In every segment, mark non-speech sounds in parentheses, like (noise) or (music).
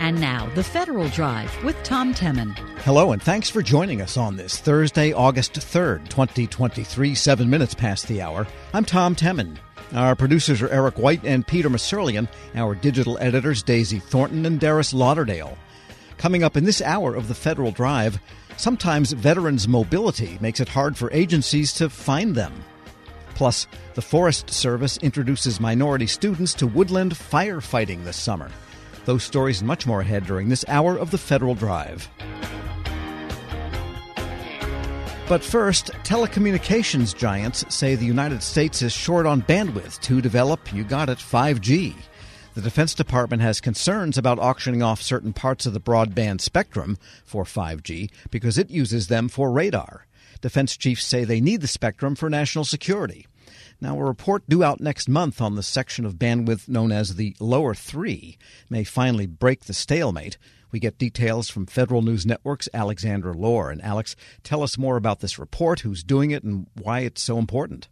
And now, the Federal Drive with Tom Temin. Hello, and thanks for joining us on this Thursday, August 3rd, 2023, seven minutes past the hour. I'm Tom Temin. Our producers are Eric White and Peter Musurlian, our digital editors Daisy Thornton and Darius Lauderdale. Coming up in this hour of the Federal Drive, sometimes veterans' mobility makes it hard for agencies to find them. Plus, the Forest Service introduces minority students to woodland firefighting this summer. Those stories and much more ahead during this hour of the Federal Drive. But first, telecommunications giants say the United States is short on bandwidth to develop, you got it, 5G. The Defense Department has concerns about auctioning off certain parts of the broadband spectrum for 5G because it uses them for radar. Defense chiefs say they need the spectrum for national security. Now, a report due out next month on the section of bandwidth known as the lower three may finally break the stalemate. We get details from Federal News Network's Alexandra Lohr. And Alex, tell us more about this report, who's doing it, and why it's so important.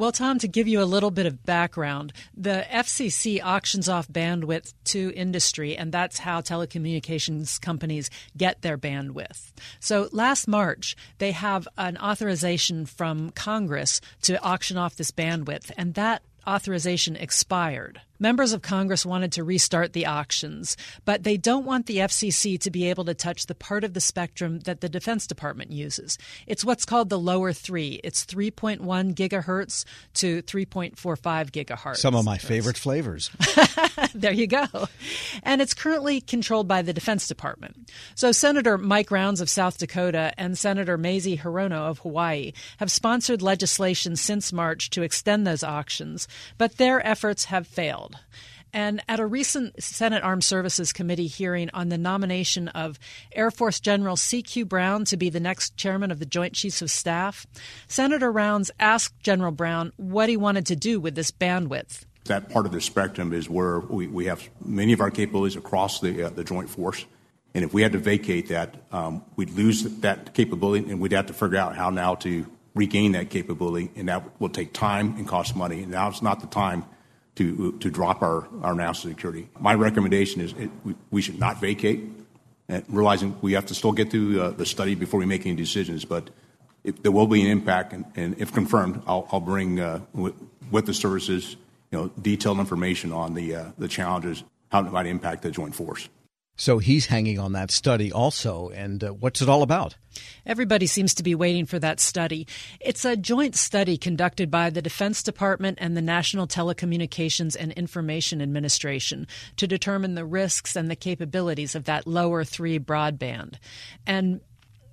Well, Tom, to give you a little bit of background, the FCC auctions off bandwidth to industry, and that's how telecommunications companies get their bandwidth. So last March, they have an authorization from Congress to auction off this bandwidth, and that authorization expired. Members of Congress wanted to restart the auctions, but they don't want the FCC to be able to touch the part of the spectrum that the Defense Department uses. It's what's called the lower three. It's 3.1 gigahertz to 3.45 gigahertz. Some of my favorite flavors. (laughs) there you go. And it's currently controlled by the Defense Department. So Senator Mike Rounds of South Dakota and Senator Mazie Hirono of Hawaii have sponsored legislation since March to extend those auctions, but their efforts have failed. And at a recent Senate Armed Services Committee hearing on the nomination of Air Force General C.Q. Brown to be the next chairman of the Joint Chiefs of Staff, Senator Rounds asked General Brown what he wanted to do with this bandwidth. That part of the spectrum is where we, we have many of our capabilities across the, uh, the Joint Force. And if we had to vacate that, um, we'd lose that capability and we'd have to figure out how now to regain that capability. And that will take time and cost money. And now it's not the time to, to drop our, our national security. My recommendation is it, we, should not vacate, and realizing we have to still get through uh, the study before we make any decisions. But there will be an impact, and, and if confirmed, I'll, I'll bring uh, with, with, the services, you know, detailed information on the uh, the challenges, how it might impact the joint force. So he's hanging on that study also. And uh, what's it all about? Everybody seems to be waiting for that study. It's a joint study conducted by the Defense Department and the National Telecommunications and Information Administration to determine the risks and the capabilities of that lower three broadband. And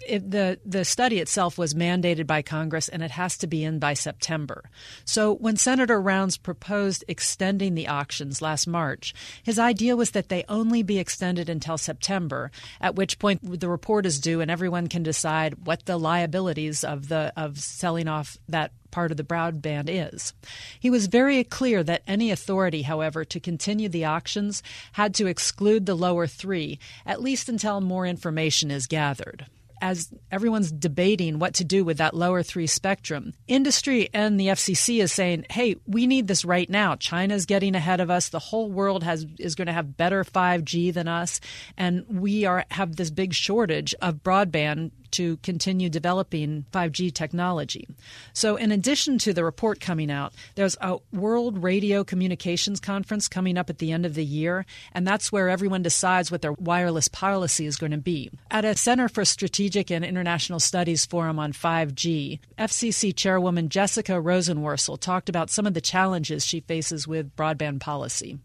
it, the the study itself was mandated by Congress and it has to be in by September. So when Senator Rounds proposed extending the auctions last March, his idea was that they only be extended until September, at which point the report is due and everyone can decide what the liabilities of the of selling off that part of the broadband is. He was very clear that any authority, however, to continue the auctions had to exclude the lower three, at least until more information is gathered as everyone's debating what to do with that lower three spectrum, industry and the FCC is saying, "Hey, we need this right now. China's getting ahead of us. The whole world has is going to have better 5G than us, and we are have this big shortage of broadband to continue developing 5G technology. So, in addition to the report coming out, there's a World Radio Communications Conference coming up at the end of the year, and that's where everyone decides what their wireless policy is going to be. At a Center for Strategic and International Studies forum on 5G, FCC Chairwoman Jessica Rosenworcel talked about some of the challenges she faces with broadband policy.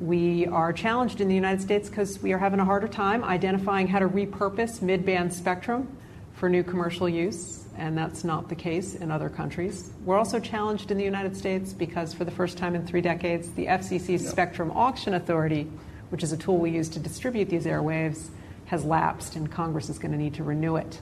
We are challenged in the United States because we are having a harder time identifying how to repurpose mid-band spectrum for new commercial use, and that's not the case in other countries. We're also challenged in the United States because for the first time in three decades, the FCC's yep. Spectrum Auction Authority, which is a tool we use to distribute these airwaves, has lapsed, and Congress is going to need to renew it.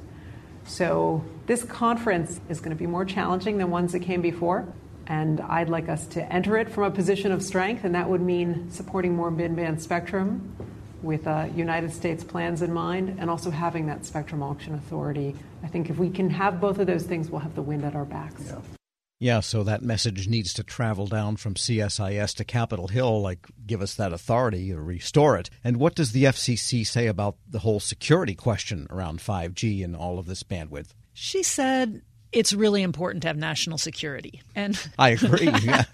So, this conference is going to be more challenging than ones that came before. And I'd like us to enter it from a position of strength, and that would mean supporting more mid band spectrum with uh, United States plans in mind and also having that spectrum auction authority. I think if we can have both of those things, we'll have the wind at our backs. Yeah. Yeah, so that message needs to travel down from CSIS to Capitol Hill, like give us that authority or restore it. And what does the FCC say about the whole security question around 5G and all of this bandwidth? She said it's really important to have national security. And (laughs) I agree. Yeah.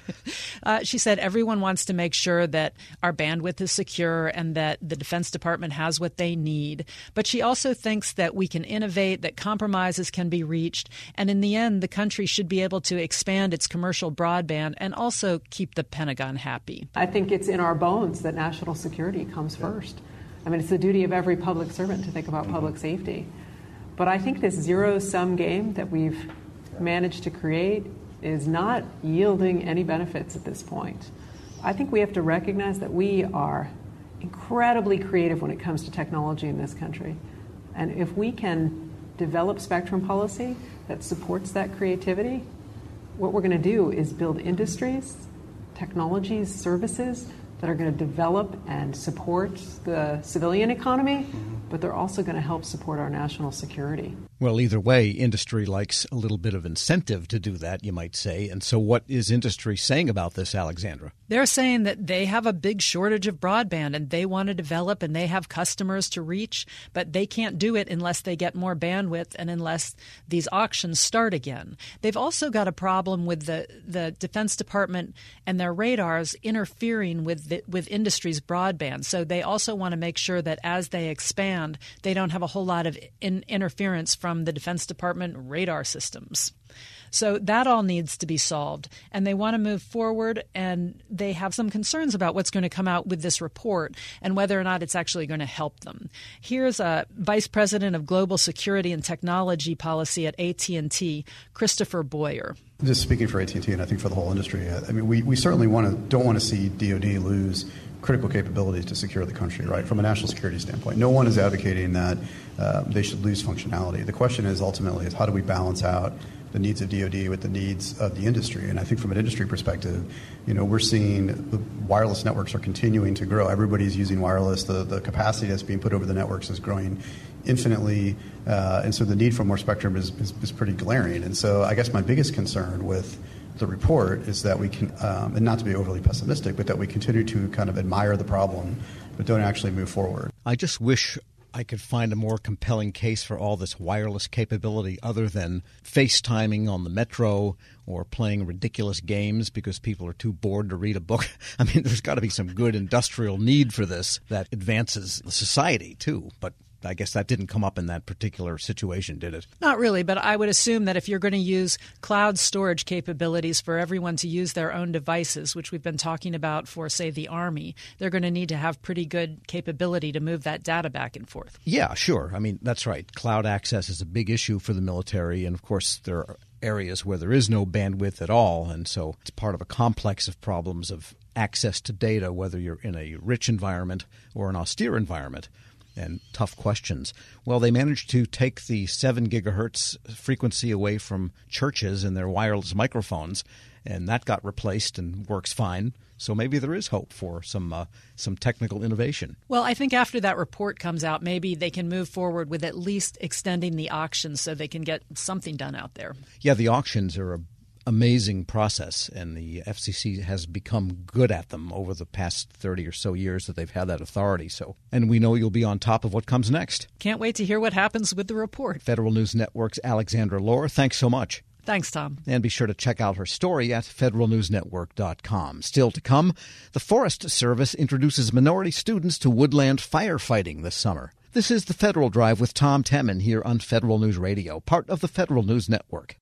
(laughs) uh, she said everyone wants to make sure that our bandwidth is secure and that the Defense Department has what they need. But she also thinks that we can innovate, that compromises can be reached, and in the end, the country should be able to expand its commercial broadband and also keep the Pentagon happy. I think it's in our bones that national security comes first. I mean, it's the duty of every public servant to think about public safety. But I think this zero sum game that we've managed to create is not yielding any benefits at this point. I think we have to recognize that we are incredibly creative when it comes to technology in this country. And if we can develop spectrum policy that supports that creativity, what we're going to do is build industries, technologies, services that are going to develop and support the civilian economy, mm-hmm. but they're also going to help support our national security. Well, either way, industry likes a little bit of incentive to do that, you might say. And so, what is industry saying about this, Alexandra? They're saying that they have a big shortage of broadband and they want to develop and they have customers to reach, but they can't do it unless they get more bandwidth and unless these auctions start again. They've also got a problem with the, the Defense Department and their radars interfering with the, with industry's broadband. So, they also want to make sure that as they expand, they don't have a whole lot of in, interference from the Defense Department radar systems. So that all needs to be solved. And they want to move forward, and they have some concerns about what's going to come out with this report and whether or not it's actually going to help them. Here's a Vice President of Global Security and Technology Policy at AT&T, Christopher Boyer. Just speaking for AT&T and I think for the whole industry, I mean, we, we certainly want to don't want to see DoD lose critical capabilities to secure the country, right? From a national security standpoint, no one is advocating that uh, they should lose functionality. The question is ultimately is how do we balance out the needs of DoD with the needs of the industry. And I think from an industry perspective, you know, we're seeing the wireless networks are continuing to grow. Everybody's using wireless. The, the capacity that's being put over the networks is growing infinitely. Uh, and so the need for more spectrum is, is, is pretty glaring. And so I guess my biggest concern with the report is that we can, um, and not to be overly pessimistic, but that we continue to kind of admire the problem, but don't actually move forward. I just wish I could find a more compelling case for all this wireless capability other than FaceTiming on the metro or playing ridiculous games because people are too bored to read a book. (laughs) I mean, there's got to be some good industrial need for this that advances society too. But I guess that didn't come up in that particular situation, did it? Not really, but I would assume that if you're going to use cloud storage capabilities for everyone to use their own devices, which we've been talking about for, say, the Army, they're going to need to have pretty good capability to move that data back and forth. Yeah, sure. I mean, that's right. Cloud access is a big issue for the military, and of course, there are areas where there is no bandwidth at all, and so it's part of a complex of problems of access to data, whether you're in a rich environment or an austere environment and tough questions. Well, they managed to take the 7 gigahertz frequency away from churches and their wireless microphones, and that got replaced and works fine. So maybe there is hope for some uh, some technical innovation. Well, I think after that report comes out, maybe they can move forward with at least extending the auctions so they can get something done out there. Yeah, the auctions are a amazing process, and the FCC has become good at them over the past 30 or so years that they've had that authority. So, and we know you'll be on top of what comes next. Can't wait to hear what happens with the report. Federal News Network's Alexandra Lohr, thanks so much. Thanks, Tom. And be sure to check out her story at federalnewsnetwork.com. Still to come, the Forest Service introduces minority students to woodland firefighting this summer. This is the Federal Drive with Tom Temin here on Federal News Radio, part of the Federal News Network.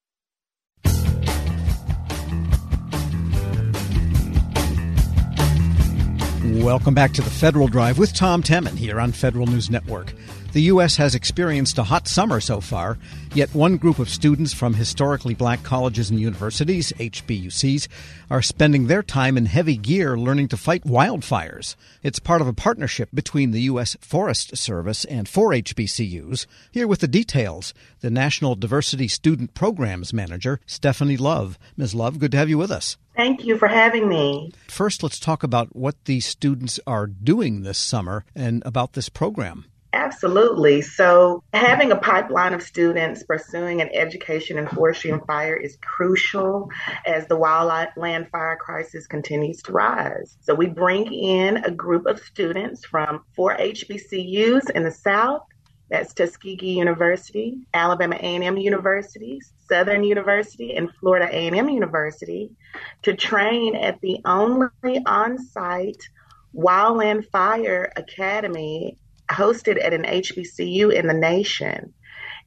Welcome back to the Federal Drive with Tom Temin here on Federal News Network. The U.S. has experienced a hot summer so far, yet one group of students from historically black colleges and universities, HBCUs, are spending their time in heavy gear learning to fight wildfires. It's part of a partnership between the U.S. Forest Service and four HBCUs. Here with the details, the National Diversity Student Programs Manager, Stephanie Love. Ms. Love, good to have you with us. Thank you for having me. First, let's talk about what these students are doing this summer and about this program. Absolutely. So, having a pipeline of students pursuing an education in forestry and fire is crucial as the wildland fire crisis continues to rise. So, we bring in a group of students from four HBCUs in the South. That's Tuskegee University, Alabama A&M University, Southern University, and Florida A&M University to train at the only on-site Wildland Fire Academy hosted at an HBCU in the nation.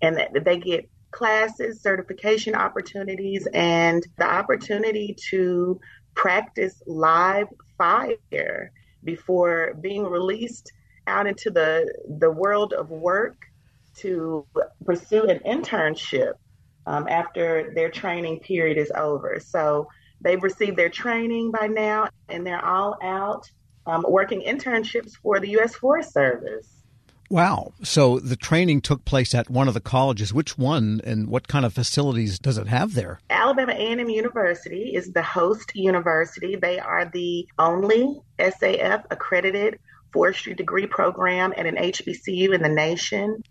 And they get classes, certification opportunities, and the opportunity to practice live fire before being released out into the, the world of work to pursue an internship um, after their training period is over. So they've received their training by now and they're all out um, working internships for the U.S. Forest Service. Wow. So the training took place at one of the colleges. Which one and what kind of facilities does it have there? Alabama A&M University is the host university. They are the only SAF accredited forestry degree program at an HBCU in the nation.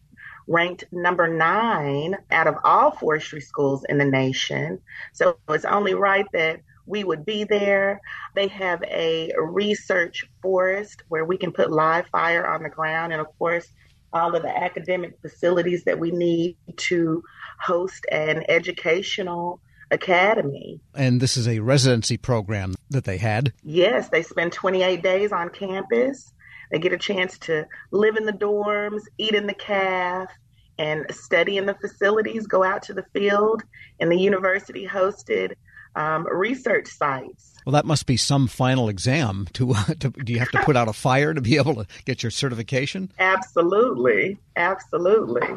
Ranked number nine out of all forestry schools in the nation. So it's only right that we would be there. They have a research forest where we can put live fire on the ground, and of course, all of the academic facilities that we need to host an educational academy. And this is a residency program that they had? Yes, they spend 28 days on campus. They get a chance to live in the dorms, eat in the caf, and study in the facilities, go out to the field. And the university hosted um, research sites. Well, that must be some final exam. To, uh, to, do you have to put out a fire to be able to get your certification? (laughs) Absolutely, absolutely.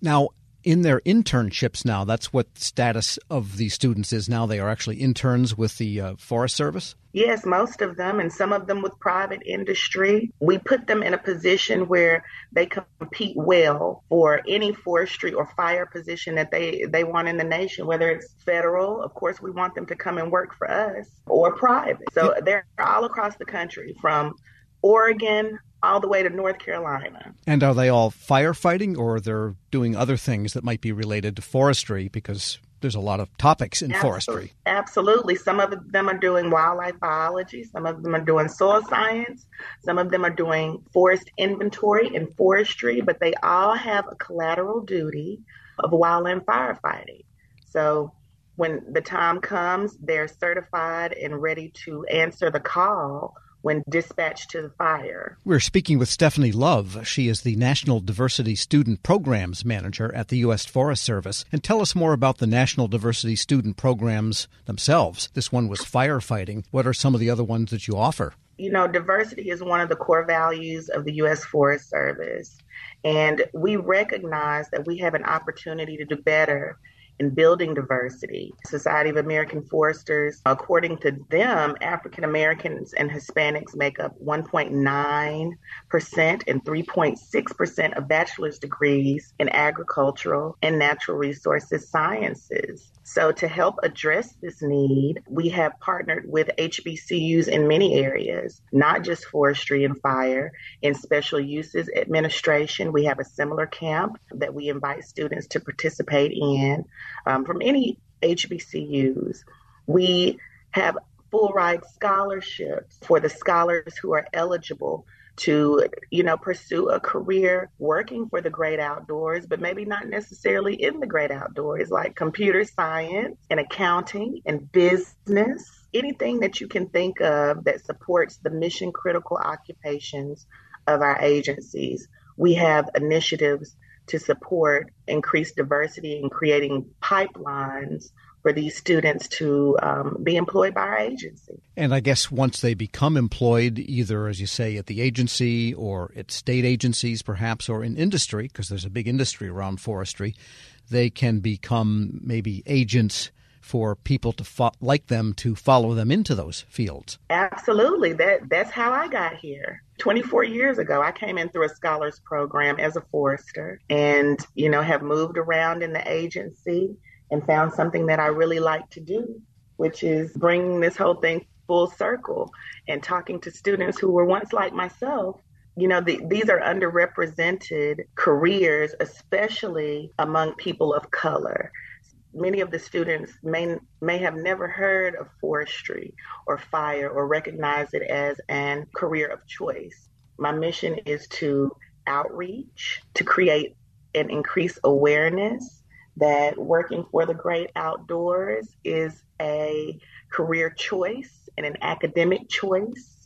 Now, in their internships now, that's what status of these students is now. They are actually interns with the uh, Forest Service? Yes, most of them, and some of them with private industry. We put them in a position where they compete well for any forestry or fire position that they, they want in the nation, whether it's federal, of course, we want them to come and work for us, or private. So they're all across the country from Oregon all the way to North Carolina. And are they all firefighting or they're doing other things that might be related to forestry because there's a lot of topics in Absolutely. forestry. Absolutely. Some of them are doing wildlife biology, some of them are doing soil science, some of them are doing forest inventory and forestry, but they all have a collateral duty of wildland firefighting. So when the time comes, they're certified and ready to answer the call when dispatched to the fire. We're speaking with Stephanie Love. She is the National Diversity Student Programs Manager at the U.S. Forest Service. And tell us more about the National Diversity Student Programs themselves. This one was firefighting. What are some of the other ones that you offer? You know, diversity is one of the core values of the U.S. Forest Service. And we recognize that we have an opportunity to do better in building diversity. Society of American Foresters, according to them, African Americans and Hispanics make up 1.9% and 3.6% of bachelor's degrees in agricultural and natural resources sciences. So, to help address this need, we have partnered with HBCUs in many areas, not just forestry and fire. In special uses administration, we have a similar camp that we invite students to participate in um, from any HBCUs. We have full ride scholarships for the scholars who are eligible to you know pursue a career working for the great outdoors but maybe not necessarily in the great outdoors like computer science and accounting and business. Anything that you can think of that supports the mission critical occupations of our agencies. We have initiatives to support increased diversity and creating pipelines for these students to um, be employed by our agency. And I guess once they become employed, either, as you say, at the agency or at state agencies, perhaps, or in industry, because there's a big industry around forestry, they can become maybe agents for people to fo- like them to follow them into those fields. Absolutely. That that's how I got here. 24 years ago, I came in through a scholars program as a forester and, you know, have moved around in the agency and found something that I really like to do, which is bringing this whole thing full circle and talking to students who were once like myself you know, the, these are underrepresented careers, especially among people of color. Many of the students may, may have never heard of forestry or fire or recognize it as an career of choice. My mission is to outreach, to create and increase awareness that working for the great outdoors is a career choice and an academic choice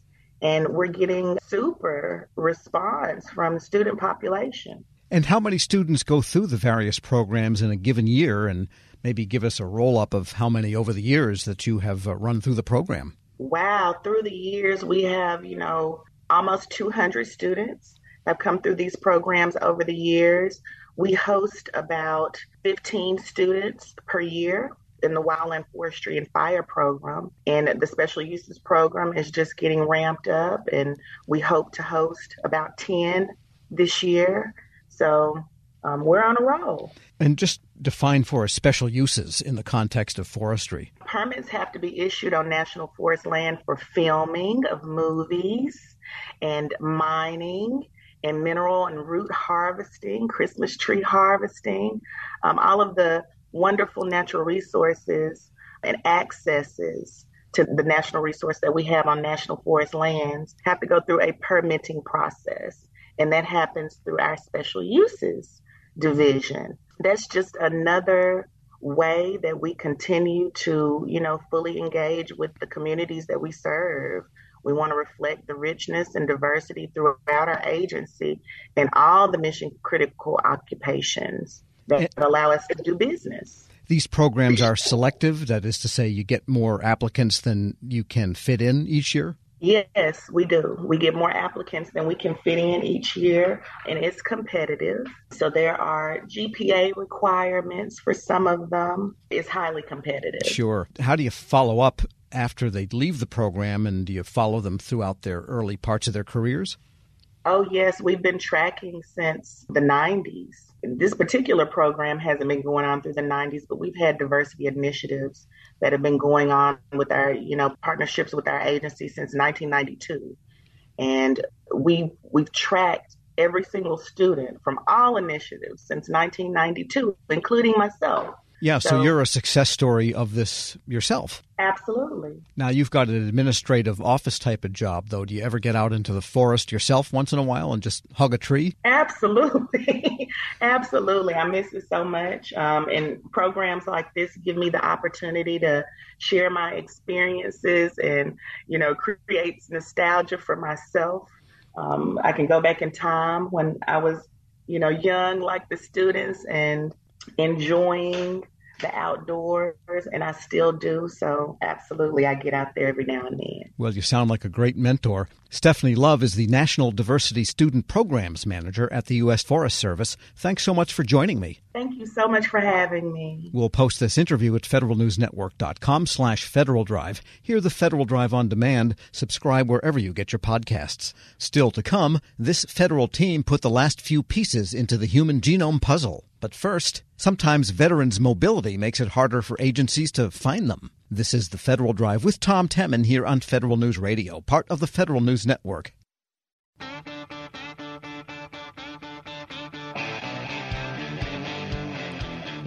and we're getting super response from the student population. And how many students go through the various programs in a given year? And maybe give us a roll up of how many over the years that you have uh, run through the program. Wow, through the years, we have, you know, almost 200 students have come through these programs over the years. We host about 15 students per year in the wildland forestry and fire program. And the special uses program is just getting ramped up, and we hope to host about 10 this year. So um, we're on a roll. And just define for us special uses in the context of forestry. Permits have to be issued on national forest land for filming of movies and mining and mineral and root harvesting, Christmas tree harvesting, um, all of the wonderful natural resources and accesses to the national resource that we have on national forest lands have to go through a permitting process. And that happens through our special uses division. That's just another way that we continue to, you know, fully engage with the communities that we serve. We want to reflect the richness and diversity throughout our agency and all the mission critical occupations that allow us to do business. These programs are selective, that is to say, you get more applicants than you can fit in each year? Yes, we do. We get more applicants than we can fit in each year, and it's competitive. So there are GPA requirements for some of them. It's highly competitive. Sure. How do you follow up after they leave the program, and do you follow them throughout their early parts of their careers? Oh, yes, we've been tracking since the 90s this particular program hasn't been going on through the 90s, but we've had diversity initiatives that have been going on with our, you know, partnerships with our agency since 1992. And we we've tracked every single student from all initiatives since 1992, including myself. Yeah, so, so, you're a success story of this yourself. Absolutely. Now you've got an administrative office type of job, though. Do you ever get out into the forest yourself once in a while and just hug a tree? Absolutely, (laughs) absolutely. I miss it so much. Um, and programs like this give me the opportunity to share my experiences and you know creates nostalgia for myself. Um, I can go back in time when I was you know young like the students and enjoying the outdoors, and I still do. So, absolutely, I get out there every now and then. Well, you sound like a great mentor. Stephanie Love is the National Diversity Student Programs Manager at the U.S. Forest Service. Thanks so much for joining me. Thank you so much for having me. We'll post this interview at federalnewsnetwork.com slash Federal Drive. Hear the Federal Drive on demand. Subscribe wherever you get your podcasts. Still to come, this federal team put the last few pieces into the human genome puzzle. But first, sometimes veterans' mobility makes it harder for agencies to find them. This is the Federal Drive with Tom Temin here on Federal News Radio, part of the Federal News Network.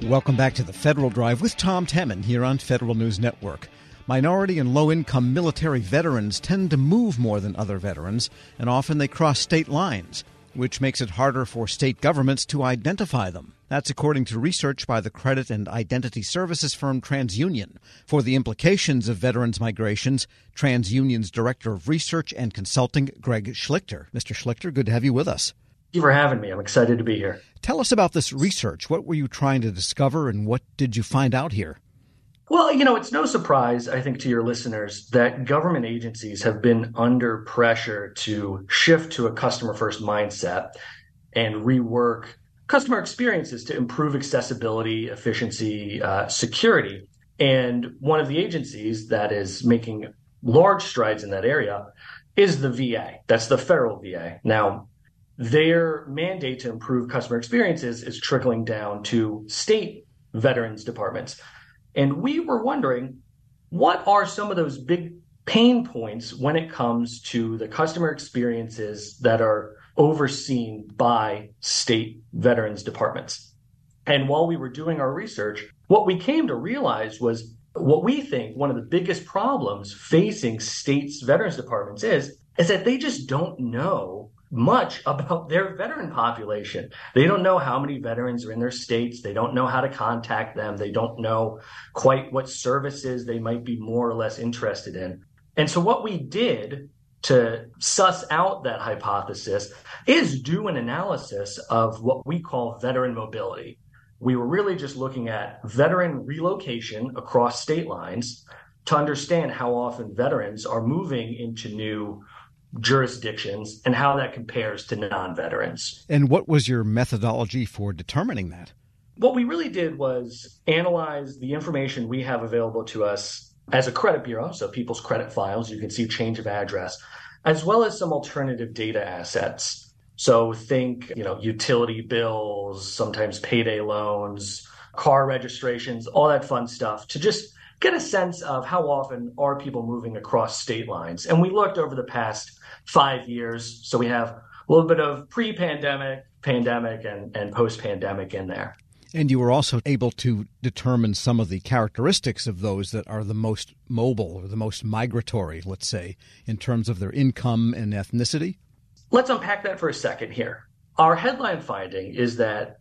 Welcome back to the Federal Drive with Tom Temin here on Federal News Network. Minority and low income military veterans tend to move more than other veterans, and often they cross state lines which makes it harder for state governments to identify them. That's according to research by the credit and identity services firm TransUnion. For the implications of veterans' migrations, TransUnion's Director of Research and Consulting, Greg Schlichter. Mr. Schlichter, good to have you with us. Thank you for having me. I'm excited to be here. Tell us about this research. What were you trying to discover and what did you find out here? Well, you know, it's no surprise, I think, to your listeners that government agencies have been under pressure to shift to a customer first mindset and rework customer experiences to improve accessibility, efficiency, uh, security. And one of the agencies that is making large strides in that area is the VA. That's the federal VA. Now, their mandate to improve customer experiences is trickling down to state veterans departments. And we were wondering what are some of those big pain points when it comes to the customer experiences that are overseen by state veterans departments. And while we were doing our research, what we came to realize was what we think one of the biggest problems facing states veterans departments is is that they just don't know much about their veteran population. They don't know how many veterans are in their states. They don't know how to contact them. They don't know quite what services they might be more or less interested in. And so what we did to suss out that hypothesis is do an analysis of what we call veteran mobility. We were really just looking at veteran relocation across state lines to understand how often veterans are moving into new jurisdictions and how that compares to non veterans. And what was your methodology for determining that? What we really did was analyze the information we have available to us as a credit bureau, so people's credit files, you can see change of address, as well as some alternative data assets. So think, you know, utility bills, sometimes payday loans, car registrations, all that fun stuff to just get a sense of how often are people moving across state lines. And we looked over the past five years. So we have a little bit of pre pandemic, pandemic, and, and post pandemic in there. And you were also able to determine some of the characteristics of those that are the most mobile or the most migratory, let's say, in terms of their income and ethnicity? Let's unpack that for a second here. Our headline finding is that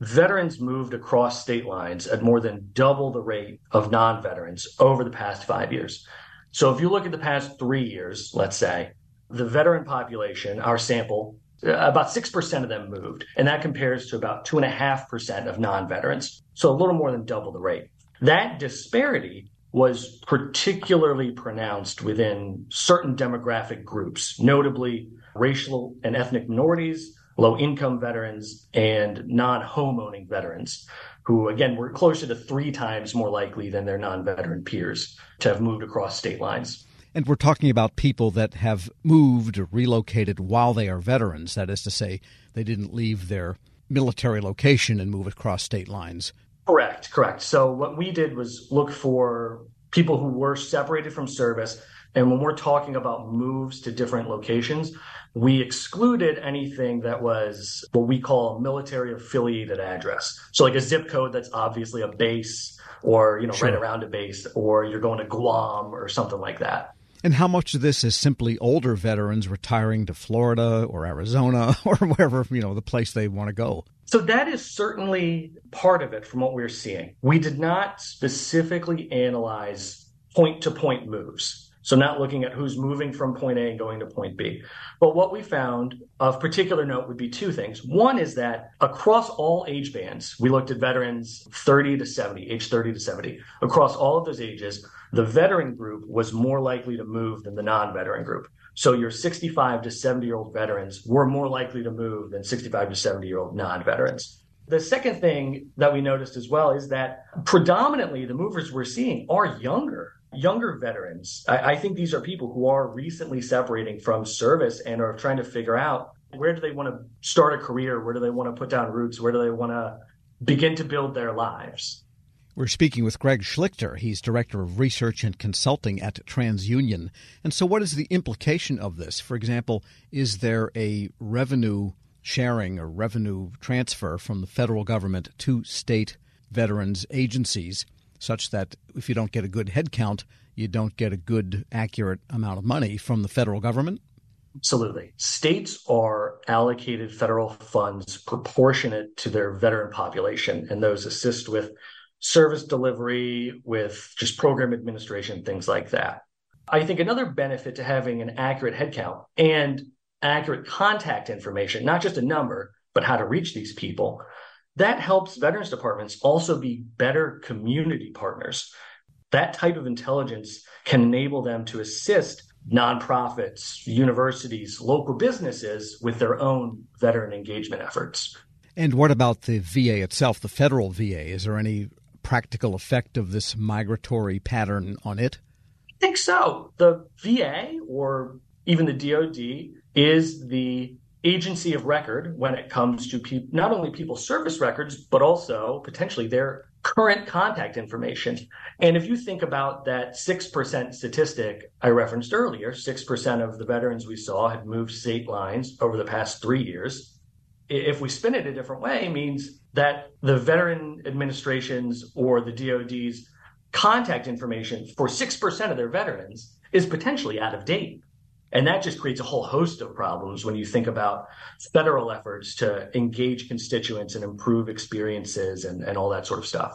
veterans moved across state lines at more than double the rate of non veterans over the past five years. So if you look at the past three years, let's say, the veteran population, our sample, uh, about 6% of them moved. And that compares to about 2.5% of non veterans. So a little more than double the rate. That disparity was particularly pronounced within certain demographic groups, notably racial and ethnic minorities, low income veterans, and non home owning veterans, who again were closer to three times more likely than their non veteran peers to have moved across state lines. And we're talking about people that have moved or relocated while they are veterans. That is to say, they didn't leave their military location and move across state lines. Correct, correct. So what we did was look for people who were separated from service. And when we're talking about moves to different locations, we excluded anything that was what we call a military affiliated address. So like a zip code that's obviously a base or, you know, sure. right around a base, or you're going to Guam or something like that. And how much of this is simply older veterans retiring to Florida or Arizona (laughs) or wherever, you know, the place they want to go? So that is certainly part of it from what we're seeing. We did not specifically analyze point to point moves. So not looking at who's moving from point A and going to point B. But what we found of particular note would be two things. One is that across all age bands, we looked at veterans 30 to 70, age 30 to 70. Across all of those ages, the veteran group was more likely to move than the non-veteran group. So your 65 to 70 year old veterans were more likely to move than 65 to 70 year old non-veterans. The second thing that we noticed as well is that predominantly the movers we're seeing are younger younger veterans. I, I, think these are people who are recently separating from service and are trying to figure out where do they want to start a career? Where do they want to put down roots? Where do they want to begin to build their lives? We're speaking with Greg Schlichter. He's Director of Research and Consulting at TransUnion. And so, what is the implication of this? For example, is there a revenue sharing or revenue transfer from the federal government to state veterans agencies such that if you don't get a good head count, you don't get a good, accurate amount of money from the federal government? Absolutely. States are allocated federal funds proportionate to their veteran population, and those assist with service delivery, with just program administration, things like that. I think another benefit to having an accurate headcount and accurate contact information, not just a number, but how to reach these people, that helps veterans departments also be better community partners. That type of intelligence can enable them to assist nonprofits, universities, local businesses with their own veteran engagement efforts. And what about the VA itself, the federal VA? Is there any practical effect of this migratory pattern on it? I think so. The VA or even the DoD is the agency of record when it comes to pe- not only people's service records, but also potentially their current contact information. And if you think about that 6% statistic I referenced earlier, 6% of the veterans we saw had moved state lines over the past three years. If we spin it a different way, means that the veteran administrations or the DoD's contact information for 6% of their veterans is potentially out of date. And that just creates a whole host of problems when you think about federal efforts to engage constituents and improve experiences and, and all that sort of stuff.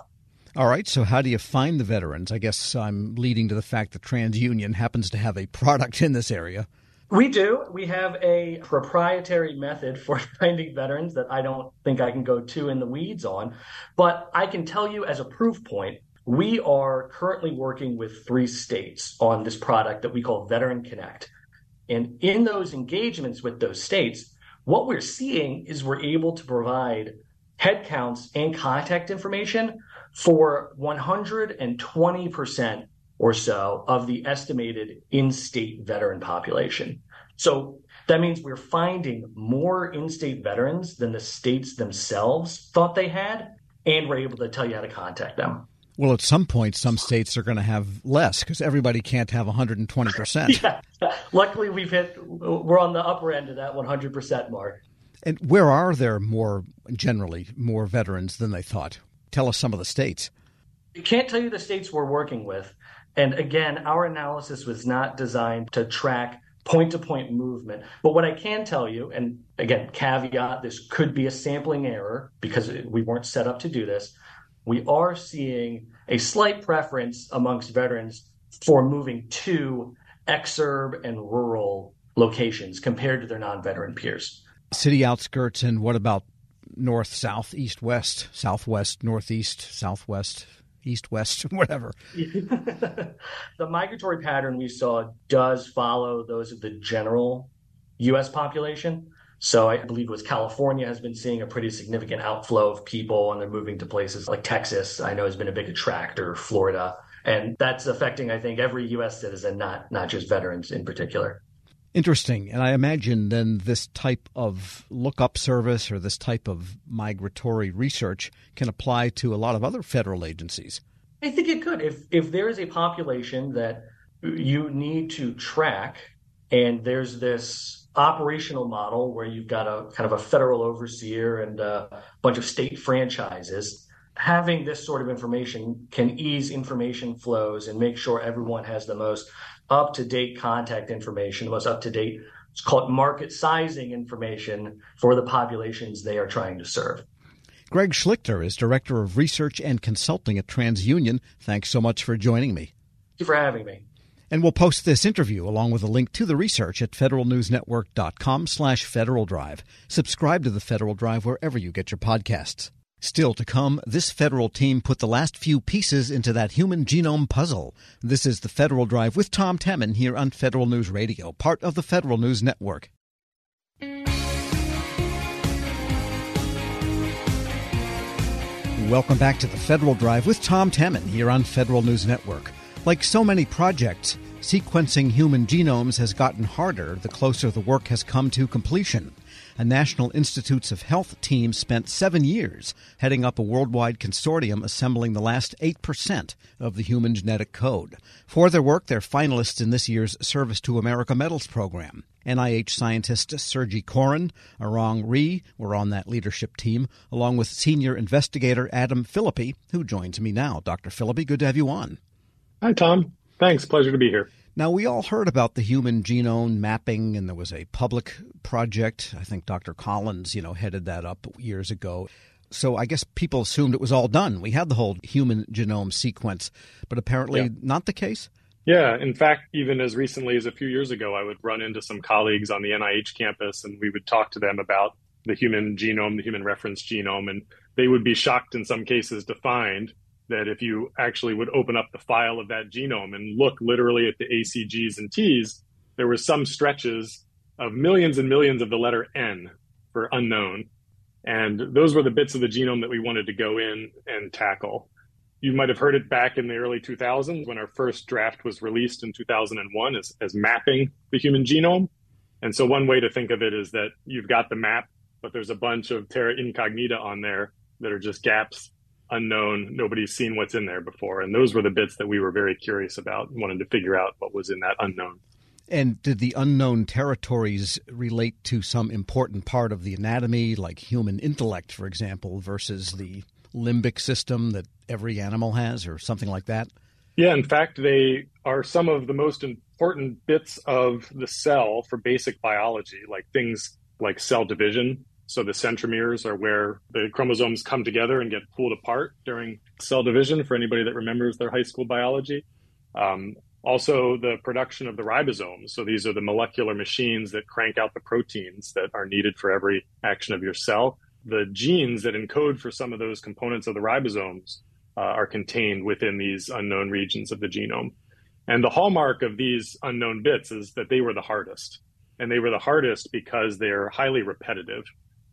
All right, so how do you find the veterans? I guess I'm leading to the fact that TransUnion happens to have a product in this area. We do. We have a proprietary method for (laughs) finding veterans that I don't think I can go too in the weeds on. But I can tell you as a proof point, we are currently working with three states on this product that we call Veteran Connect. And in those engagements with those states, what we're seeing is we're able to provide headcounts and contact information for 120% or so of the estimated in state veteran population. So that means we're finding more in state veterans than the states themselves thought they had, and we're able to tell you how to contact them. Well, at some point, some states are going to have less because everybody can't have 120%. (laughs) yeah. Luckily, we've hit, we're on the upper end of that 100% mark. And where are there more, generally, more veterans than they thought? Tell us some of the states. I can't tell you the states we're working with. And again, our analysis was not designed to track point to point movement. But what I can tell you, and again, caveat, this could be a sampling error because we weren't set up to do this we are seeing a slight preference amongst veterans for moving to exurb and rural locations compared to their non-veteran peers. City outskirts and what about north, south, east, west, southwest, northeast, southwest, east, west, (laughs) whatever. (laughs) the migratory pattern we saw does follow those of the general U.S. population. So I believe it was California has been seeing a pretty significant outflow of people and they're moving to places like Texas. I know has been a big attractor, Florida. And that's affecting, I think, every U.S. citizen, not not just veterans in particular. Interesting. And I imagine then this type of lookup service or this type of migratory research can apply to a lot of other federal agencies. I think it could. If if there is a population that you need to track and there's this operational model where you've got a kind of a federal overseer and a bunch of state franchises having this sort of information can ease information flows and make sure everyone has the most up to date contact information, the most up to date, it's called market sizing information for the populations they are trying to serve. Greg Schlichter is Director of Research and Consulting at TransUnion. Thanks so much for joining me. Thank you for having me. And we'll post this interview along with a link to the research at federalnewsnetwork.com slash Federal Drive. Subscribe to the Federal Drive wherever you get your podcasts. Still to come, this federal team put the last few pieces into that human genome puzzle. This is the Federal Drive with Tom Temin here on Federal News Radio, part of the Federal News Network. Welcome back to the Federal Drive with Tom Temin here on Federal News Network. Like so many projects, sequencing human genomes has gotten harder the closer the work has come to completion. A National Institutes of Health team spent seven years heading up a worldwide consortium assembling the last 8% of the human genetic code. For their work, they're finalists in this year's Service to America Medals program. NIH scientist Sergey Koren, Arang Rhie were on that leadership team, along with senior investigator Adam Phillippy, who joins me now. Dr. Phillippy, good to have you on. Hi, Tom. Thanks. Pleasure to be here. Now, we all heard about the human genome mapping, and there was a public project. I think Dr. Collins, you know, headed that up years ago. So I guess people assumed it was all done. We had the whole human genome sequence, but apparently yeah. not the case. Yeah. In fact, even as recently as a few years ago, I would run into some colleagues on the NIH campus and we would talk to them about the human genome, the human reference genome, and they would be shocked in some cases to find that if you actually would open up the file of that genome and look literally at the ACGs and Ts, there were some stretches of millions and millions of the letter N for unknown. And those were the bits of the genome that we wanted to go in and tackle. You might have heard it back in the early 2000s when our first draft was released in 2001 as, as mapping the human genome. And so, one way to think of it is that you've got the map, but there's a bunch of terra incognita on there that are just gaps unknown. Nobody's seen what's in there before. And those were the bits that we were very curious about, wanted to figure out what was in that unknown. And did the unknown territories relate to some important part of the anatomy, like human intellect, for example, versus the limbic system that every animal has, or something like that? Yeah, in fact, they are some of the most important bits of the cell for basic biology, like things like cell division. So the centromeres are where the chromosomes come together and get pulled apart during cell division, for anybody that remembers their high school biology. Um, also, the production of the ribosomes. So these are the molecular machines that crank out the proteins that are needed for every action of your cell. The genes that encode for some of those components of the ribosomes uh, are contained within these unknown regions of the genome. And the hallmark of these unknown bits is that they were the hardest. And they were the hardest because they're highly repetitive.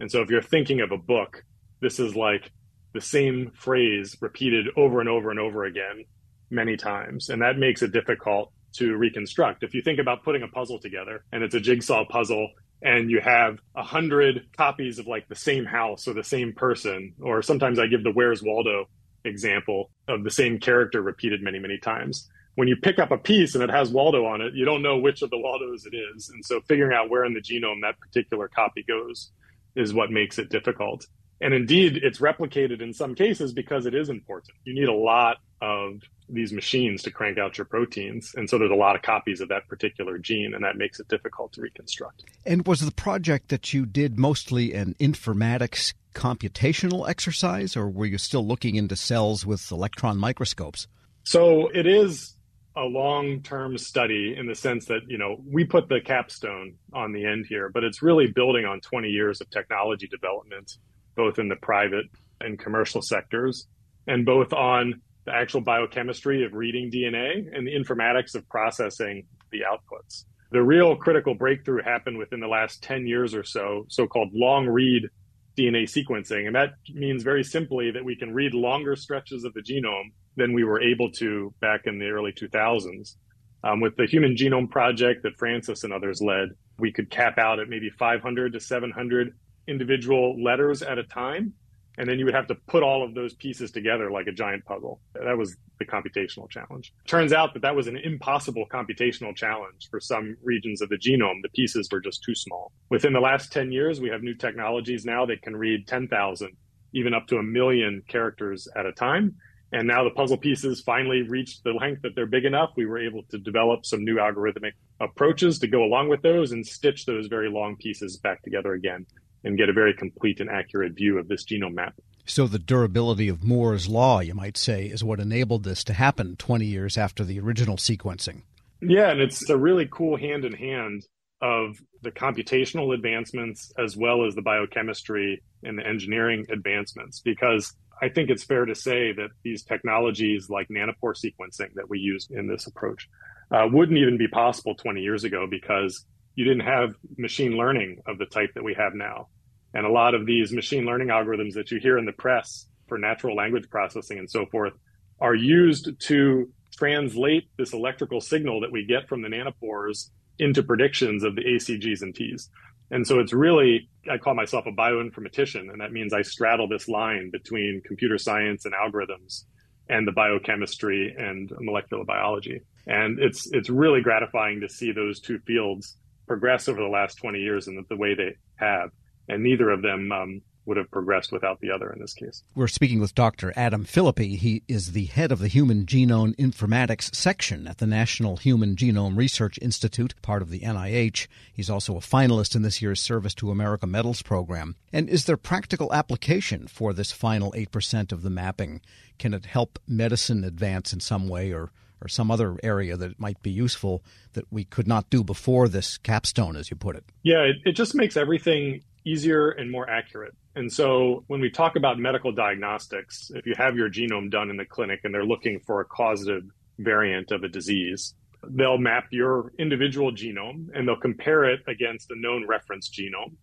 And so if you're thinking of a book, this is like the same phrase repeated over and over and over again many times. And that makes it difficult to reconstruct. If you think about putting a puzzle together and it's a jigsaw puzzle and you have a hundred copies of like the same house or the same person, or sometimes I give the Where's Waldo example of the same character repeated many, many times. When you pick up a piece and it has Waldo on it, you don't know which of the Waldos it is. And so figuring out where in the genome that particular copy goes is what makes it difficult. And indeed, it's replicated in some cases because it is important. You need a lot of these machines to crank out your proteins. And so there's a lot of copies of that particular gene, and that makes it difficult to reconstruct. And was the project that you did mostly an informatics computational exercise, or were you still looking into cells with electron microscopes? So it is a long-term study in the sense that you know we put the capstone on the end here but it's really building on 20 years of technology development both in the private and commercial sectors and both on the actual biochemistry of reading DNA and the informatics of processing the outputs. The real critical breakthrough happened within the last 10 years or so, so called long read DNA sequencing. And that means very simply that we can read longer stretches of the genome than we were able to back in the early 2000s. Um, with the Human Genome Project that Francis and others led, we could cap out at maybe 500 to 700 individual letters at a time and then you would have to put all of those pieces together like a giant puzzle. That was the computational challenge. Turns out that that was an impossible computational challenge for some regions of the genome. The pieces were just too small. Within the last 10 years, we have new technologies now that can read 10,000, even up to a million characters at a time. And now the puzzle pieces finally reached the length that they're big enough. We were able to develop some new algorithmic approaches to go along with those and stitch those very long pieces back together again and get a very complete and accurate view of this genome map. So, the durability of Moore's Law, you might say, is what enabled this to happen 20 years after the original sequencing. Yeah, and it's a really cool hand in hand of the computational advancements as well as the biochemistry and the engineering advancements because I think it's fair to say that these technologies like nanopore sequencing that we use in this approach uh, wouldn't even be possible 20 years ago because you didn't have machine learning of the type that we have now. And a lot of these machine learning algorithms that you hear in the press for natural language processing and so forth are used to translate this electrical signal that we get from the nanopores into predictions of the ACGs and Ts. And so it's really, I call myself a bioinformatician, and that means I straddle this line between computer science and algorithms and the biochemistry and molecular biology. And it's it's really gratifying to see those two fields progress over the last 20 years in the, the way they have. And neither of them um, would have progressed without the other in this case. We're speaking with Dr. Adam Phillippy. He is the head of the Human Genome Informatics section at the National Human Genome Research Institute, part of the NIH. He's also a finalist in this year's Service to America Medals program. And is there practical application for this final 8% of the mapping? Can it help medicine advance in some way or or some other area that might be useful that we could not do before this capstone, as you put it? Yeah, it, it just makes everything easier and more accurate. And so when we talk about medical diagnostics, if you have your genome done in the clinic and they're looking for a causative variant of a disease, they'll map your individual genome and they'll compare it against a known reference genome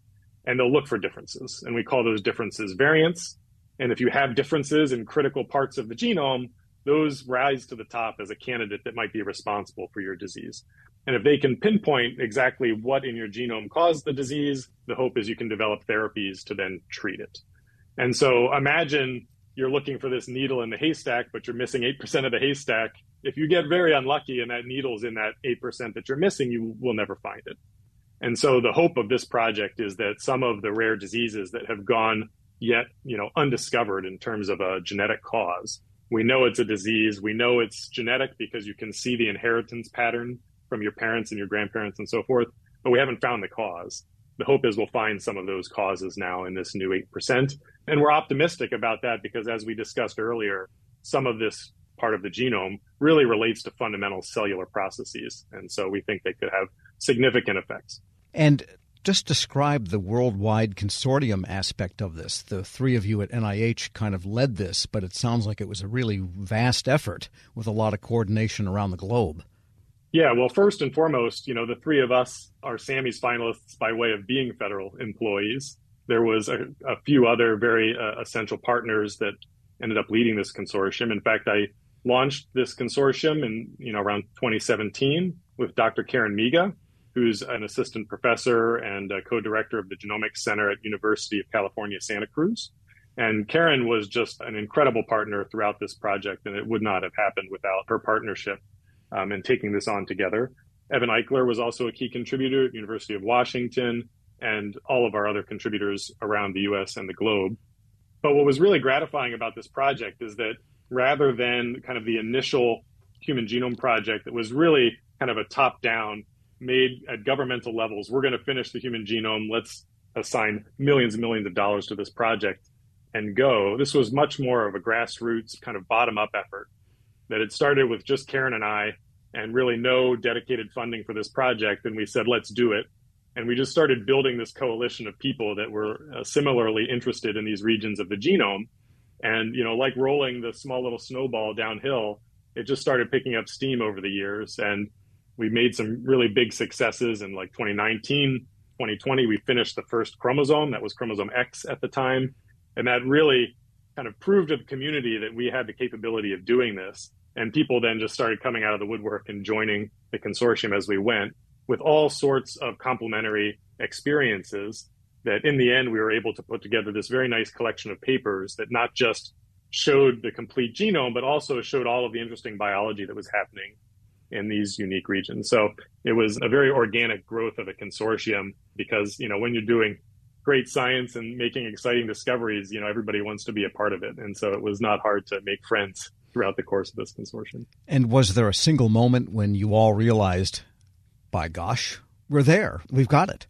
and they'll look for differences. And we call those differences variants. And if you have differences in critical parts of the genome, those rise to the top as a candidate that might be responsible for your disease. And if they can pinpoint exactly what in your genome caused the disease, the hope is you can develop therapies to then treat it. And so imagine you're looking for this needle in the haystack, but you're missing 8% of the haystack. If you get very unlucky and that needle's in that 8% that you're missing, you will never find it. And so the hope of this project is that some of the rare diseases that have gone yet, you know, undiscovered in terms of a genetic cause. We know it's a disease. We know it's genetic because you can see the inheritance pattern from your parents and your grandparents and so forth, but we haven't found the cause. The hope is we'll find some of those causes now in this new 8%. And we're optimistic about that because, as we discussed earlier, some of this part of the genome really relates to fundamental cellular processes. And so we think they could have significant effects. And just describe the worldwide consortium aspect of this. The three of you at NIH kind of led this, but it sounds like it was a really vast effort with a lot of coordination around the globe. Yeah, well, first and foremost, you know, the three of us are SAMMY's finalists by way of being federal employees. There was a, a few other very uh, essential partners that ended up leading this consortium. In fact, I launched this consortium in, you know, around 2017 with Dr. Karen Miga, who's an assistant professor and co-director of the Genomics Center at University of California, Santa Cruz. And Karen was just an incredible partner throughout this project, and it would not have happened without her partnership um, and taking this on together. Evan Eichler was also a key contributor at University of Washington and all of our other contributors around the US and the globe. But what was really gratifying about this project is that rather than kind of the initial human genome project that was really kind of a top down made at governmental levels, we're going to finish the human genome, let's assign millions and millions of dollars to this project and go. This was much more of a grassroots kind of bottom up effort that it started with just Karen and I and really no dedicated funding for this project. And we said, let's do it. And we just started building this coalition of people that were uh, similarly interested in these regions of the genome. And, you know, like rolling the small little snowball downhill, it just started picking up steam over the years. And we made some really big successes in like 2019, 2020. We finished the first chromosome, that was chromosome X at the time. And that really kind of proved to the community that we had the capability of doing this. And people then just started coming out of the woodwork and joining the consortium as we went with all sorts of complementary experiences that in the end we were able to put together this very nice collection of papers that not just showed the complete genome, but also showed all of the interesting biology that was happening in these unique regions. So it was a very organic growth of a consortium because, you know, when you're doing great science and making exciting discoveries, you know, everybody wants to be a part of it. And so it was not hard to make friends throughout the course of this consortium. And was there a single moment when you all realized, by gosh, we're there, we've got it?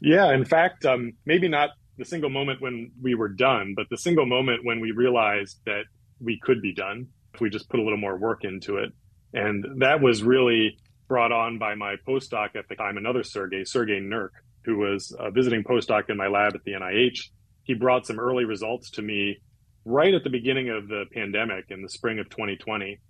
Yeah, in fact, um, maybe not the single moment when we were done, but the single moment when we realized that we could be done if we just put a little more work into it. And that was really brought on by my postdoc at the time, another Sergey, Sergey Nurk, who was a visiting postdoc in my lab at the NIH. He brought some early results to me right at the beginning of the pandemic in the spring of 2020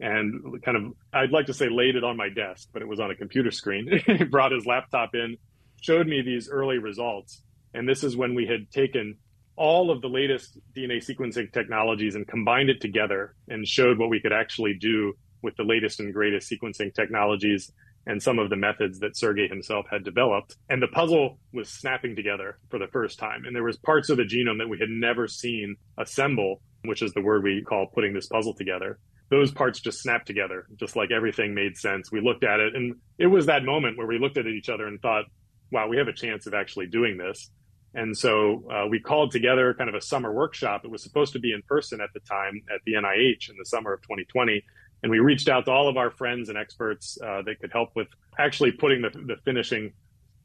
and kind of I'd like to say laid it on my desk, but it was on a computer screen. (laughs) he brought his laptop in, showed me these early results, and this is when we had taken all of the latest DNA sequencing technologies and combined it together and showed what we could actually do with the latest and greatest sequencing technologies and some of the methods that Sergey himself had developed. And the puzzle was snapping together for the first time. And there was parts of the genome that we had never seen assemble, which is the word we call putting this puzzle together. Those parts just snapped together, just like everything made sense. We looked at it and it was that moment where we looked at each other and thought, wow, we have a chance of actually doing this. And so uh, we called together kind of a summer workshop. It was supposed to be in person at the time at the NIH in the summer of 2020. And we reached out to all of our friends and experts uh, that could help with actually putting the, the finishing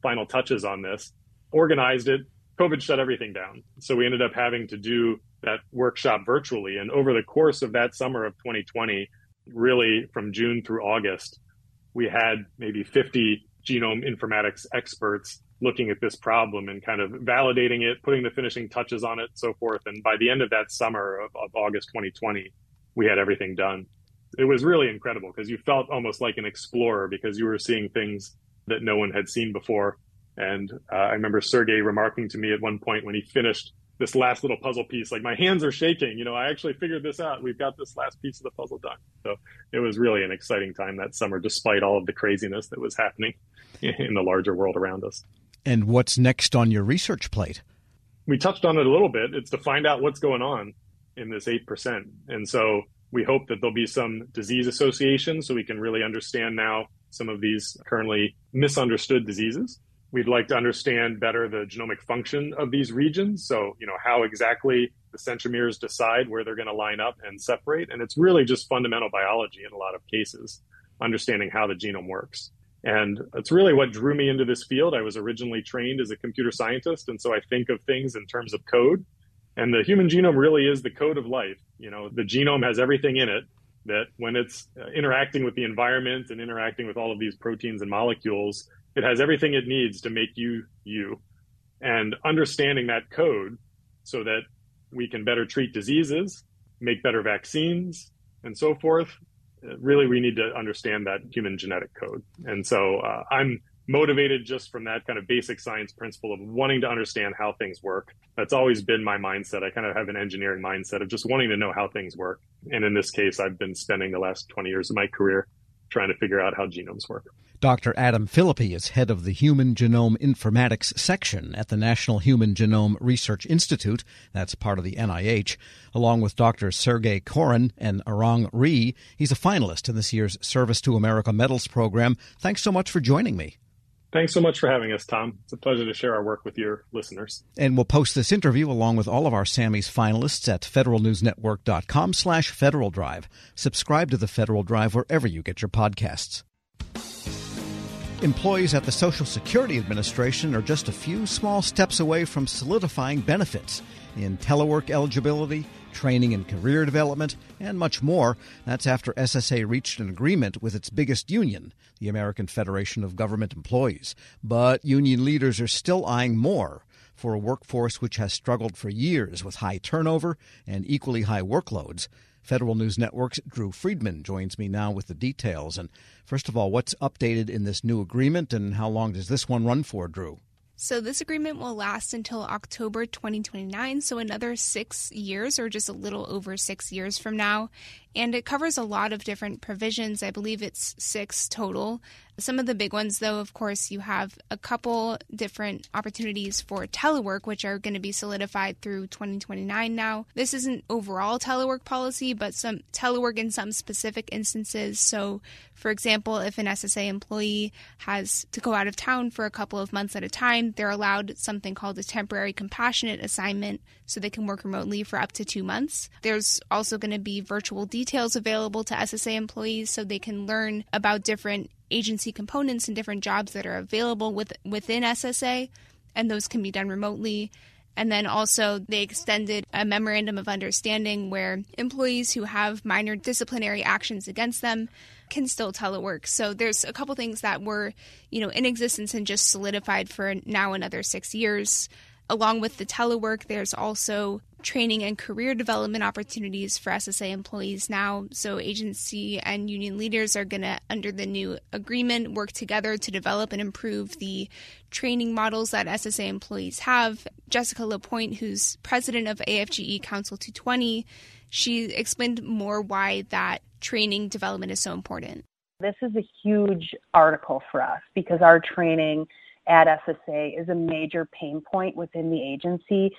final touches on this, organized it. COVID shut everything down. So we ended up having to do that workshop virtually. And over the course of that summer of 2020, really from June through August, we had maybe 50 genome informatics experts looking at this problem and kind of validating it, putting the finishing touches on it, so forth. And by the end of that summer of, of August 2020, we had everything done it was really incredible because you felt almost like an explorer because you were seeing things that no one had seen before. And uh, I remember Sergey remarking to me at one point when he finished this last little puzzle piece, like my hands are shaking. You know, I actually figured this out. We've got this last piece of the puzzle done. So it was really an exciting time that summer, despite all of the craziness that was happening (laughs) in the larger world around us. And what's next on your research plate? We touched on it a little bit. It's to find out what's going on in this 8%. And so we hope that there'll be some disease associations so we can really understand now some of these currently misunderstood diseases. We'd like to understand better the genomic function of these regions. So, you know, how exactly the centromeres decide where they're going to line up and separate. And it's really just fundamental biology in a lot of cases, understanding how the genome works. And it's really what drew me into this field. I was originally trained as a computer scientist. And so I think of things in terms of code. And the human genome really is the code of life. You know, the genome has everything in it that when it's uh, interacting with the environment and interacting with all of these proteins and molecules, it has everything it needs to make you you. And understanding that code so that we can better treat diseases, make better vaccines, and so forth. Uh, really, we need to understand that human genetic code. And so uh, I'm motivated just from that kind of basic science principle of wanting to understand how things work. That's always been my mindset. I kind of have an engineering mindset of just wanting to know how things work. And in this case, I've been spending the last 20 years of my career trying to figure out how genomes work. Dr. Adam Phillippy is head of the Human Genome Informatics section at the National Human Genome Research Institute. That's part of the NIH. Along with Dr. Sergey Koren and Arang Rhie, he's a finalist in this year's Service to America Medals program. Thanks so much for joining me. Thanks so much for having us, Tom. It's a pleasure to share our work with your listeners. And we'll post this interview along with all of our Sammys finalists at federalnewsnetwork.com slash Federal Drive. Subscribe to the Federal Drive wherever you get your podcasts. Employees at the Social Security Administration are just a few small steps away from solidifying benefits in telework eligibility, training and career development, and much more. That's after SSA reached an agreement with its biggest union, the American Federation of Government Employees. But union leaders are still eyeing more for a workforce which has struggled for years with high turnover and equally high workloads. Federal News Network's Drew Friedman joins me now with the details. And first of all, what's updated in this new agreement and how long does this one run for, Drew? So, this agreement will last until October 2029, so another six years or just a little over six years from now. And it covers a lot of different provisions. I believe it's six total. Some of the big ones, though, of course, you have a couple different opportunities for telework, which are going to be solidified through 2029 now. This isn't overall telework policy, but some telework in some specific instances. So, for example, if an SSA employee has to go out of town for a couple of months at a time, they're allowed something called a temporary compassionate assignment so they can work remotely for up to two months. There's also going to be virtual details available to SSA employees so they can learn about different agency components and different jobs that are available with, within SSA, and those can be done remotely. And then also, they extended a memorandum of understanding where employees who have minor disciplinary actions against them can still telework. So there's a couple things that were, you know, in existence and just solidified for now another six years. Along with the telework, there's also training and career development opportunities for SSA employees now. So, agency and union leaders are going to, under the new agreement, work together to develop and improve the training models that SSA employees have. Jessica LaPointe, who's president of AFGE Council 220, she explained more why that training development is so important. This is a huge article for us because our training at SSA is a major pain point within the agency.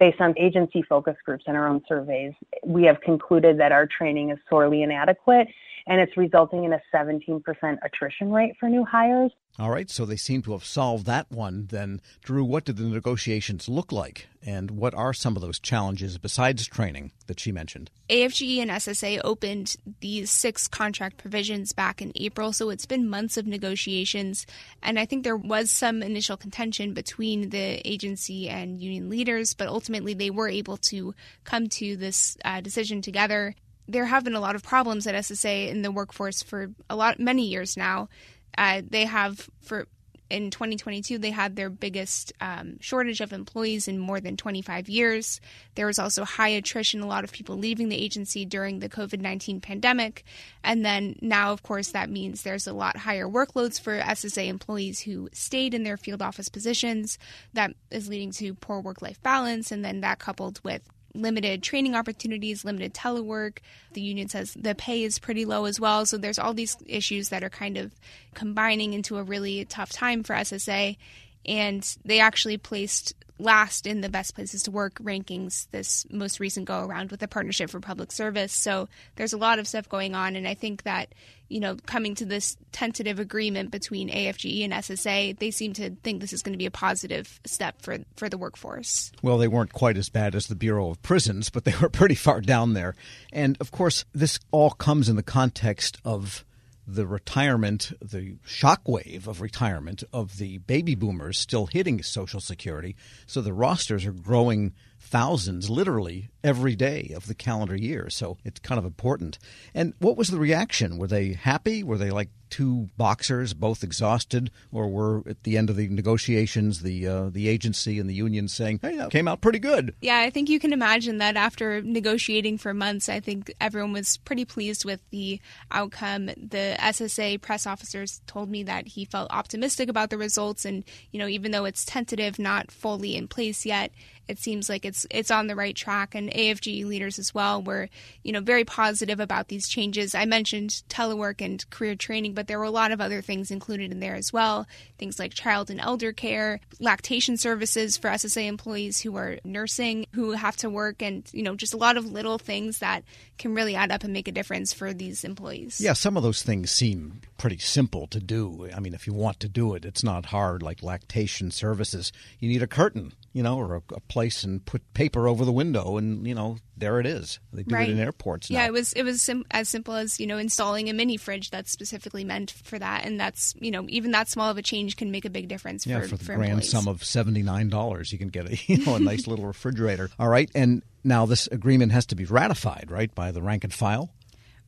Based on agency focus groups and our own surveys, we have concluded that our training is sorely inadequate and it's resulting in a 17% attrition rate for new hires. All right, so they seem to have solved that one. Then, Drew, what did the negotiations look like? And what are some of those challenges besides training that she mentioned? AFGE and SSA opened these six contract provisions back in April, so it's been months of negotiations. And I think there was some initial contention between the agency and union leaders, but ultimately they were able to come to this uh, decision together there have been a lot of problems at SSA in the workforce for a lot many years now. Uh, they have for in 2022 they had their biggest um, shortage of employees in more than 25 years. There was also high attrition, a lot of people leaving the agency during the COVID-19 pandemic, and then now, of course, that means there's a lot higher workloads for SSA employees who stayed in their field office positions. That is leading to poor work-life balance, and then that coupled with limited training opportunities, limited telework. The union says the pay is pretty low as well. So there's all these issues that are kind of combining into a really tough time for SSA. And they actually placed last in the best places to work rankings this most recent go around with the Partnership for Public Service. So there's a lot of stuff going on. And I think that, you know, coming to this tentative agreement between AFGE and SSA, they seem to think this is going to be a positive step for, for the workforce. Well, they weren't quite as bad as the Bureau of Prisons, but they were (laughs) pretty far down there. And of course, this all comes in the context of the retirement, the shockwave of retirement of the baby boomers still hitting Social Security. So the rosters are growing thousands literally every day of the calendar year. So it's kind of important. And what was the reaction? Were they happy? Were they like two boxers, both exhausted, or were at the end of the negotiations the uh, the agency and the union saying, "Hey, that came out pretty good"? Yeah, I think you can imagine that after negotiating for months, I think everyone was pretty pleased with the outcome. The SSA press officers told me that he felt optimistic about the results, and you know, even though it's tentative, not fully in place yet, it seems like it's it's on the right track. And AFG leaders as well were, you know, very positive about these changes. I mentioned telework and career training, but there were a lot of other things included in there as well. Things like child and elder care, lactation services for SSA employees who are nursing, who have to work, and you know, just a lot of little things that can really add up and make a difference for these employees. Yeah, some of those things seem pretty simple to do. I mean, if you want to do it, it's not hard. Like lactation services, you need a curtain you know, or a, a, place and put paper over the window, and you know, there it is. They do right. it in airports. Now. Yeah, it was it was sim- as simple as you know installing a mini fridge that's specifically meant for that, and that's you know even that small of a change can make a big difference. Yeah, for, for the for grand employees. sum of seventy nine dollars, you can get a (laughs) you know a nice little refrigerator. All right, and now this agreement has to be ratified, right, by the rank and file.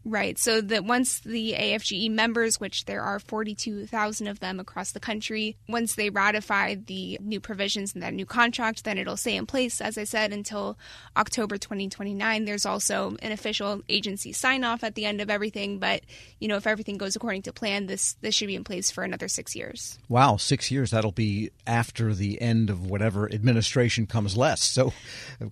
Right. So that once the AFGE members, which there are 42,000 of them across the country, once they ratify the new provisions in that new contract, then it'll stay in place, as I said, until October 2029. There's also an official agency sign off at the end of everything. But, you know, if everything goes according to plan, this, this should be in place for another six years. Wow, six years. That'll be after the end of whatever administration comes less. So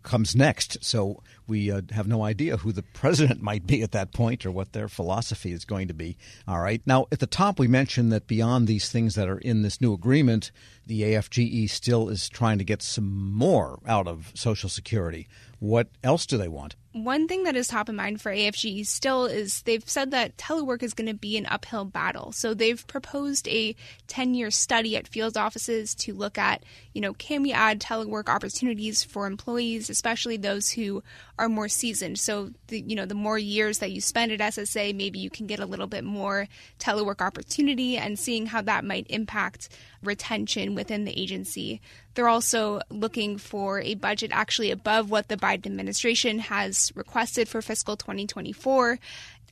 comes next. So we uh, have no idea who the president might be at that point or what their philosophy is going to be. All right. Now, at the top, we mentioned that beyond these things that are in this new agreement, the AFGE still is trying to get some more out of Social Security. What else do they want? One thing that is top of mind for AFGE still is they've said that telework is going to be an uphill battle. So they've proposed a 10 year study at field offices to look at, you know, can we add telework opportunities for employees, especially those who are more seasoned. So, the, you know, the more years that you spend at SSA, maybe you can get a little bit more telework opportunity and seeing how that might impact retention within the agency. They're also looking for a budget actually above what the Biden administration has requested for fiscal 2024.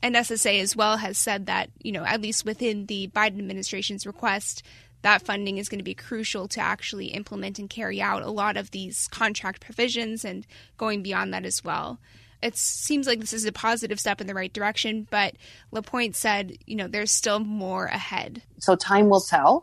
And SSA as well has said that, you know, at least within the Biden administration's request, that funding is going to be crucial to actually implement and carry out a lot of these contract provisions and going beyond that as well. It seems like this is a positive step in the right direction, but LaPointe said, you know, there's still more ahead. So time will tell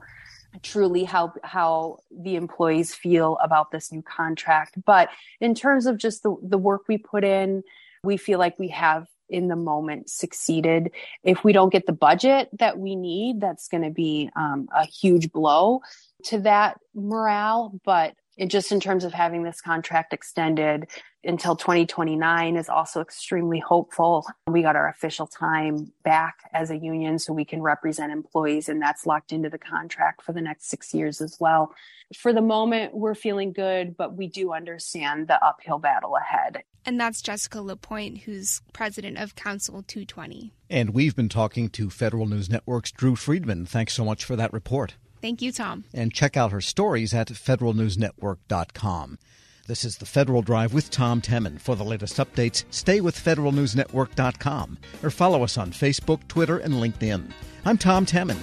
truly how how the employees feel about this new contract but in terms of just the the work we put in we feel like we have in the moment succeeded if we don't get the budget that we need that's going to be um, a huge blow to that morale but it just in terms of having this contract extended until 2029 is also extremely hopeful. We got our official time back as a union so we can represent employees and that's locked into the contract for the next 6 years as well. For the moment we're feeling good, but we do understand the uphill battle ahead. And that's Jessica LaPointe who's president of Council 220. And we've been talking to Federal News Network's Drew Friedman. Thanks so much for that report. Thank you, Tom. And check out her stories at federalnewsnetwork.com. This is the Federal Drive with Tom Temin. For the latest updates, stay with federalnewsnetwork.com or follow us on Facebook, Twitter, and LinkedIn. I'm Tom Temin.